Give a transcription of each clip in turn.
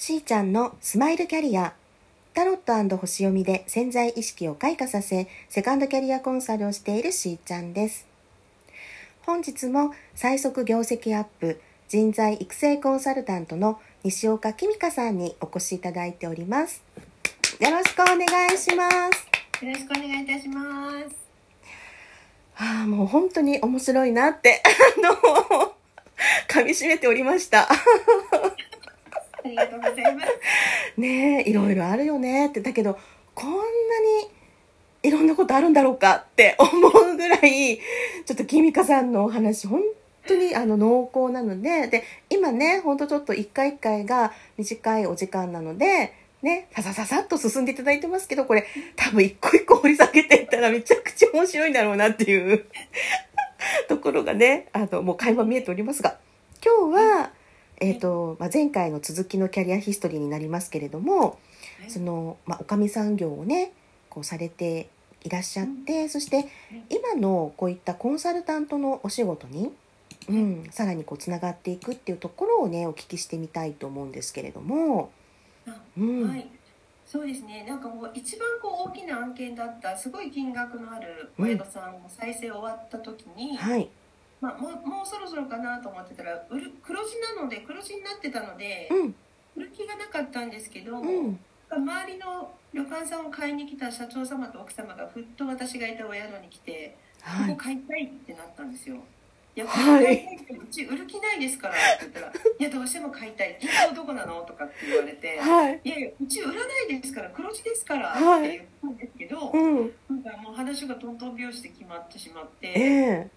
しーちゃんのスマイルキャリア。タロット星読みで潜在意識を開花させセカンドキャリアコンサルをしているしーちゃんです。本日も最速業績アップ人材育成コンサルタントの西岡きみかさんにお越しいただいております。よろしくお願いします。よろしくお願いいたします。はあもう本当に面白いなってあの噛み締めておりましたありがとうございます。ねえいろいろあるよねってだけどこんなにいろんなことあるんだろうかって思うぐらいちょっときみかさんのお話本当にあの濃厚なのでで今ねほんとちょっと一回一回が短いお時間なのでねささささっと進んでいただいてますけどこれ多分一個一個掘り下げていったらめちゃくちゃ面白いんだろうなっていう ところがねあのもう垣間見えておりますが今日はえーとまあ、前回の続きのキャリアヒストリーになりますけれども、はい。その、まあ、おかみさん業をねこうされていらっしゃって、そして今のこういったコンサルタントのお仕事に、うん、さらにこうつながっていくっていうところをねお聞きしてみたいと思うんですけれども、あうん。はい。そうですね。なんかもう一番こう大きな案件だったすごい金額のあるお宿さんの再生終わった時に、はい、まあもうもうそろそろかなと思ってたら売る黒字なので黒字になってたので、うん。売る気がなかったんですけど、うん。周りの旅館さんを買いに来た社長様と奥様がふっと私がいたお宿に来て。はい。ここ買いたいってなったんですよ。い。や、はい買いたいってうち売る気ないですからって言ったら、いや、どうしても買いたい。銀行どこなのとかって言われて、はい。いやいや、うち売らないですから、黒字ですからはい。って言ったんですけど、うん。なんかもう話がトントン拍子で決まってしまっえて、え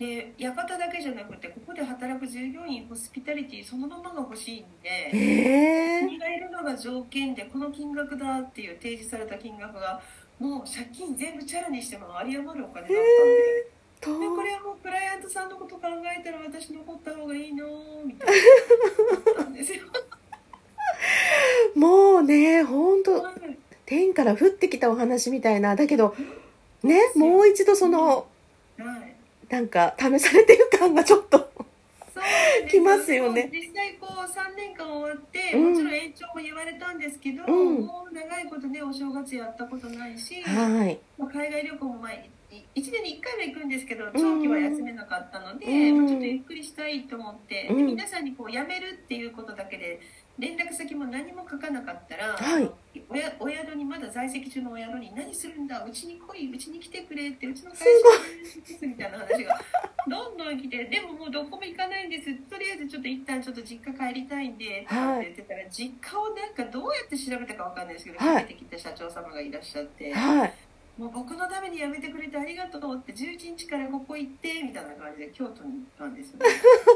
で、館だけじゃなくて、ここで働く従業員、ホスピタリティそのままが欲しいんで、ええ国がいるのが条件でこの金額だっていう提示された金額がもう借金全部チャラにしても有り余るお金だったんで。とでこれはもうクライアントさんのこと考えたら私残った方がいいのみたいな。もうね本当はい。天から降ってきたお話みたいな。だけどねもう一度そのはいなんか試されてる感がちょっとそうなんです来ますよね。実際こう3年間終わって、うん。もちろん延長も言われたんですけど、うん。もう長いことねお正月やったことないし、はい。まあ、海外旅行も前に1年に1回は行くんですけど長期は休めなかったので、うん。まあちょっとゆっくりしたいと思って、うん。で皆さんにこう辞めるっていうことだけで連絡先も何も書かなかったら、はい。おやお宿にまだ在籍中のお宿に何するんだうちに来いうちに来てくれってうちの会社にみたいな話がどんどん来てでももうどこも行かないんです。とりあえずちょっと一旦ちょっと実家帰りたいんでって言ってたら、実家をなんかどうやって調べたかわかんないですけど、はい。かけてきた社長様がいらっしゃって。はい。もう僕のために辞めてくれてありがとうって11日からここ行ってみたいな感じで京都に行ったんですよ。ね。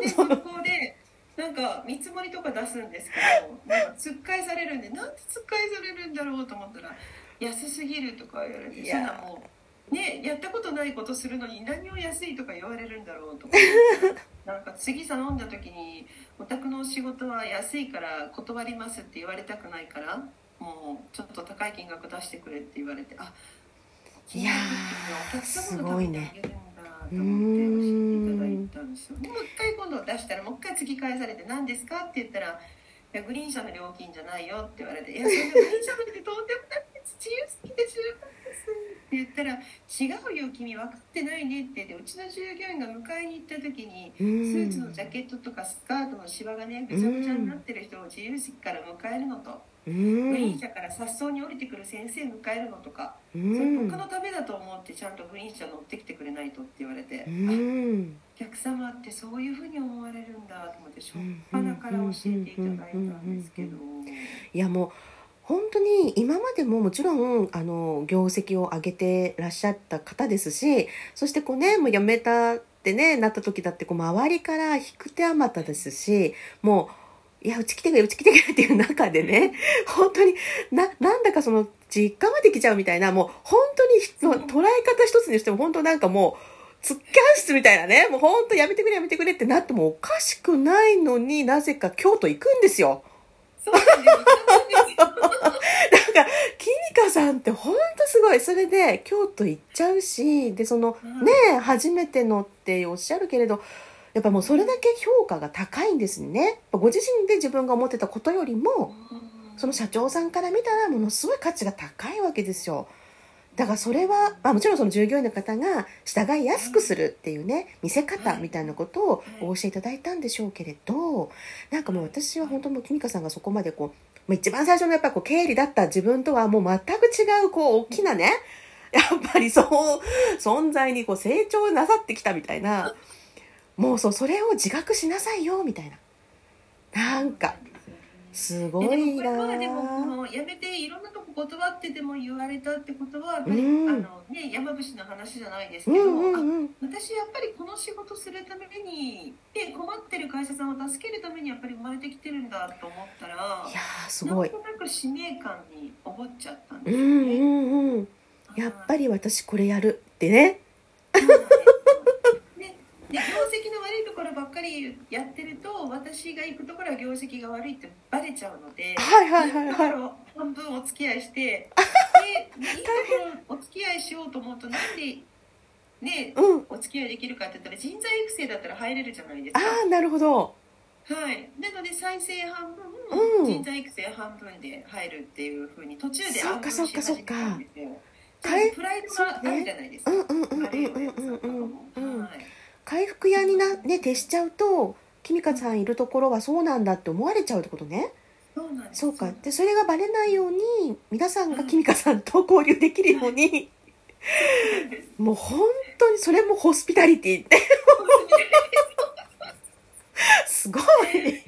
でそこでなんか見積もりとか出すんですけどなんかつっかえされるんでなんでつっかえされるんだろうと思ったら安すぎるとか言われてそんなもうねやったことないことするのに何を安いとか言われるんだろうとか。なんか次頼んだ時に「お宅のお仕事は安いから断ります」って言われたくないからもうちょっと高い金額出してくれって言われてあいやーお客様のと思って教えていただいたんですよでもう一回今度出したらもう一回突き返されて「何ですか?」って言ったら「いやグリーン車の料金じゃないよ」って言われて「いやそんなグリーン車なんてとんでもない自由好きで十分です」って言ったら「違うよ君分かってないね」って。言ってうちの従業員が迎えに行った時にうスーんツのジャケットとかスカートのシワがねぐちゃぐちゃになってる人を自由席から迎えるのと、うグリーンん車から颯爽に降りてくる先生迎えるのとか、うそれ僕んのためだと思ってちゃんとグリーン車乗ってきてくれないとって言われて、うあんお客様ってそういうふうに思われるんだと思って初っ端から教えていただいたんですけど。いやもう本当に今までももちろんあの業績を上げてらっしゃった方ですしそしてこうねもう辞めたってねなった時だってこう周りから引く手あまたですしもういやうち来てくれうち来てくれっていう中でね本当にななんだかその実家まで来ちゃうみたいなもう本当に捉え方一つにしても本当なんかもうツッキャン室みたいなねもう本当やめてくれやめてくれってなってもおかしくないのになぜか京都行くんですよ。そうなんですなんか、キミカさんってほんとすごい。それで、京都行っちゃうし、で、その、うん。ね、初めてのっておっしゃるけれど、やっぱもうそれだけ評価が高いんですね。やっぱご自身で自分が思ってたことよりもその社長さんから見たらものすごい価値が高いわけですよ。だからそれは、まあ、もちろんその従業員の方が従いやすくするっていうね見せ方みたいなことをお教えいただいたんでしょうけれどなんかもう私は本当もうキミカさんがそこまでこうまあ一番最初のやっぱこう経理だった自分とはもう全く違うこう大きなね やっぱりそう存在にこう成長なさってきたみたいな。もうそうそれを自覚しなさいよみたいな。なんかすごいなでもこれはでもこのやめていろんなとこ断ってでも言われたってことはうん。あのね山伏の話じゃないですけど、うんうんうん。あ私やっぱりこの仕事するためにで困ってる会社さんを助けるためにやっぱり生まれてきてるんだと思ったらいやーすごい。なんとなく使命感に思っちゃったんうですよね。んうんうん。やっぱり私これやるってねそうなんですねで業績の悪いところばっかりやってると私が行くところは業績が悪いってバレちゃうので。はいはいはいはいいいところ半分お付き合いして、で、いいところお付き合いしようと思うと、なんで、ね、うんお付き合いできるかって言ったら、人材育成だったら入れるじゃないですか。ああなるほどはい。なので、再生半分、うん人材育成半分で入るっていうふうに、途中で暗分し始めたんですよ。プライドがあるじゃないですか。うんうんうんうんあるよねうんうんうんうんはい回復屋になね徹しちゃうとキミカさんいるところはそうなんだって思われちゃうってことね。そうか。でそれがバレないように皆さんがキミカさんと交流できるようにもう本当にそれもホスピタリティ。ってす。ごい。で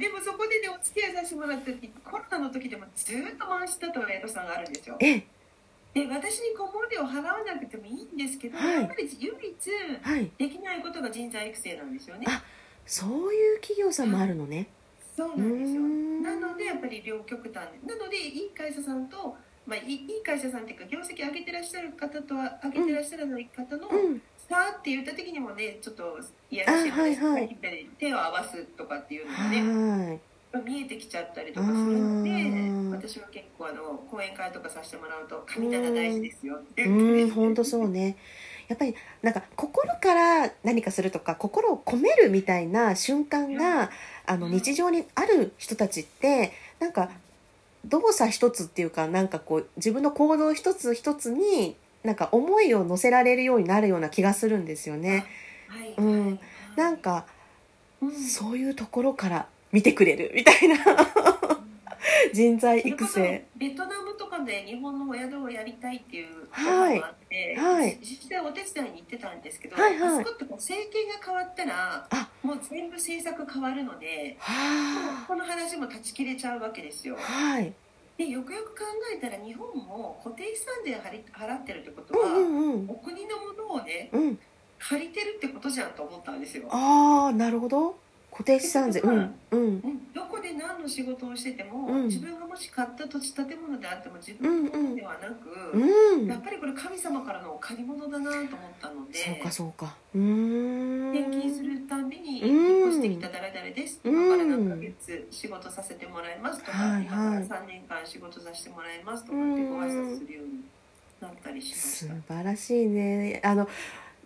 でもそこでねお付き合いさせてもらった時コロナの時でもずっと回したとエイトさんがあるんですよ。えで私に顧問料払わなくてもいいんですけど、はい。やっぱり唯一はい。できないことが人材育成なんですよね。あそういう企業さんもあるのね。そうなんですよ。なのでやっぱり両極端。でなのでいい会社さんと、まあ、いいいい会社さんっていうか業績上げてらっしゃる方とは上げてらっしゃらない方のうん。差って言った時にもねちょっといやらしいので、あはいはい。手を合わすとかっていうのがねはい見えてきちゃったりとかするのでうん。私は結構あの講演会とかさせてもらうと神棚大事ですよってうん。本当そうね。やっぱりなんか心から何かするとか心を込めるみたいな瞬間があのうん。日常にある人たちってなんか動作一つっていうかなんかこう自分の行動一つ一つになんか思いを乗せられるようになるような気がするんですよね。はいうんはい。なんかうん。そういうところから見てくれるみたいな人材育成。ベトナムとかで日本のお宿をやりたいっていうはいのがあって、はい実際お手伝いに行ってたんですけど、はいはいあそこってこう政権が変わったらあもう全部政策変わるので、はこの話も断ち切れちゃうわけですよあ。はい。でよくよく考えたら日本も固定資産税払ってるってことは、うんうんうんお国のものをねうん。借りてるってことじゃんと思ったんですよ。ああなるほど固定資産税。うんうん。うん。どこで何の仕事をしてても、うん。自分がもし買った土地建物であっても自分のものではなく、うん。やっぱりこれ神様からの借り物だなと思ったのでそうかそうか。うーん。転勤するたびにうん。引っ越してきた誰々です、うん。今から何ヶ月仕事させてもらいますとか、はい今からはい3年間仕事させてもらいますとかってご挨拶するようになったりしまし素た。晴らしいね。あの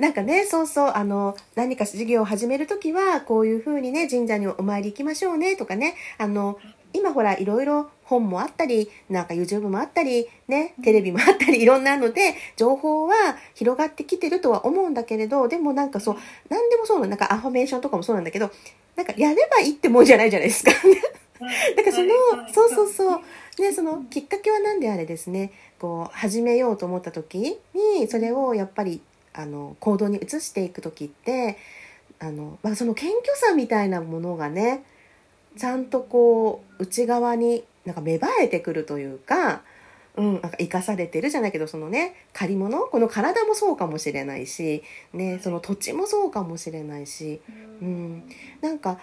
なんかねそうそうあの何か事業を始める時はこういうふうにね神社にお参り行きましょうねとかね。あの今ほらいろいろ本もあったりなんか YouTube もあったりねテレビもあったりいろんなので情報は広がってきてるとは思うんだけれどでもなんかそう何でもそうなのなんかアファメーションとかもそうなんだけどなんかやればいいってもんじゃないじゃないですか。だからその、そうそうそう。ね、そのきっかけは何であれですね、こう、始めようと思った時に、それをやっぱり、あの、行動に移していく時って、あの、まあ、その謙虚さみたいなものがね、ちゃんとこう、内側になんか芽生えてくるというか、うん、なんか生かされてるじゃないけど、そのね、借り物この体もそうかもしれないし、ね、その土地もそうかもしれないし、うん。なんか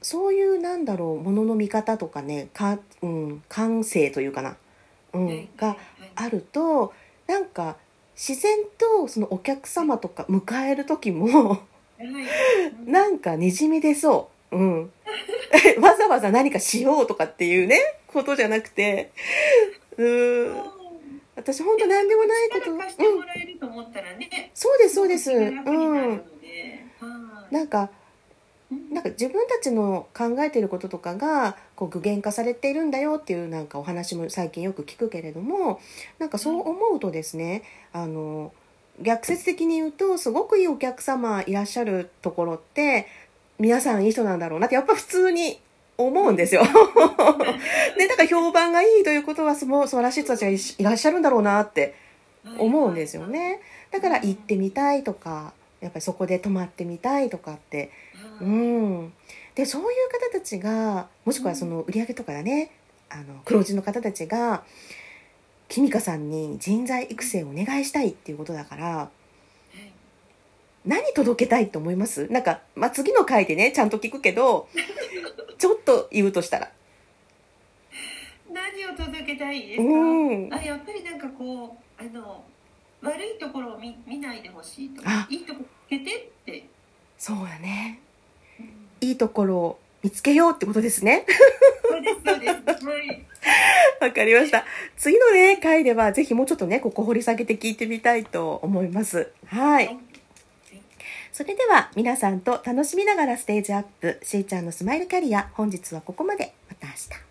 そういうなんだろうものの見方とかねか、うん、感性というかな、うん、があるとなんか自然とそのお客様とか迎える時もなんかにじみ出そう、うん、わざわざ何かしようとかっていうねことじゃなくて。うん。私本当何でもないこと、力貸してもらえると思ったらね、そうですそうです、うん、なんかなんか自分たちの考えていることとかがこう具現化されているんだよっていうなんかお話も最近よく聞くけれどもなんかそう思うとですねあの逆説的に言うとすごくいいお客様いらっしゃるところって皆さんいい人なんだろうなってやっぱ普通に思うんですよ。で、だから評判がいいということは、その素晴らしい人たちがいらっしゃるんだろうなって思うんですよね。だから行ってみたいとか、やっぱりそこで泊まってみたいとかって。うん。で、そういう方たちが、もしくはその売り上げとかだね、あの、黒字の方たちが、キミカさんに人材育成をお願いしたいっていうことだから、何届けたいと思います？なんか、まあ、次の回でね、ちゃんと聞くけど、ちょっと言うとしたら。何を届けたいですか、うん。あやっぱりなんかこうあの悪いところを見見ないでほしいとあいいところつけてって、そうだね。いいところを見つけようってことですね。そうですそうですはいわかりました。次のね、回ではぜひもうちょっとね、ここ掘り下げて聞いてみたいと思います。はい。それでは皆さんと楽しみながらステージアップ、しーちゃんのスマイルキャリア、本日はここまで。また明日。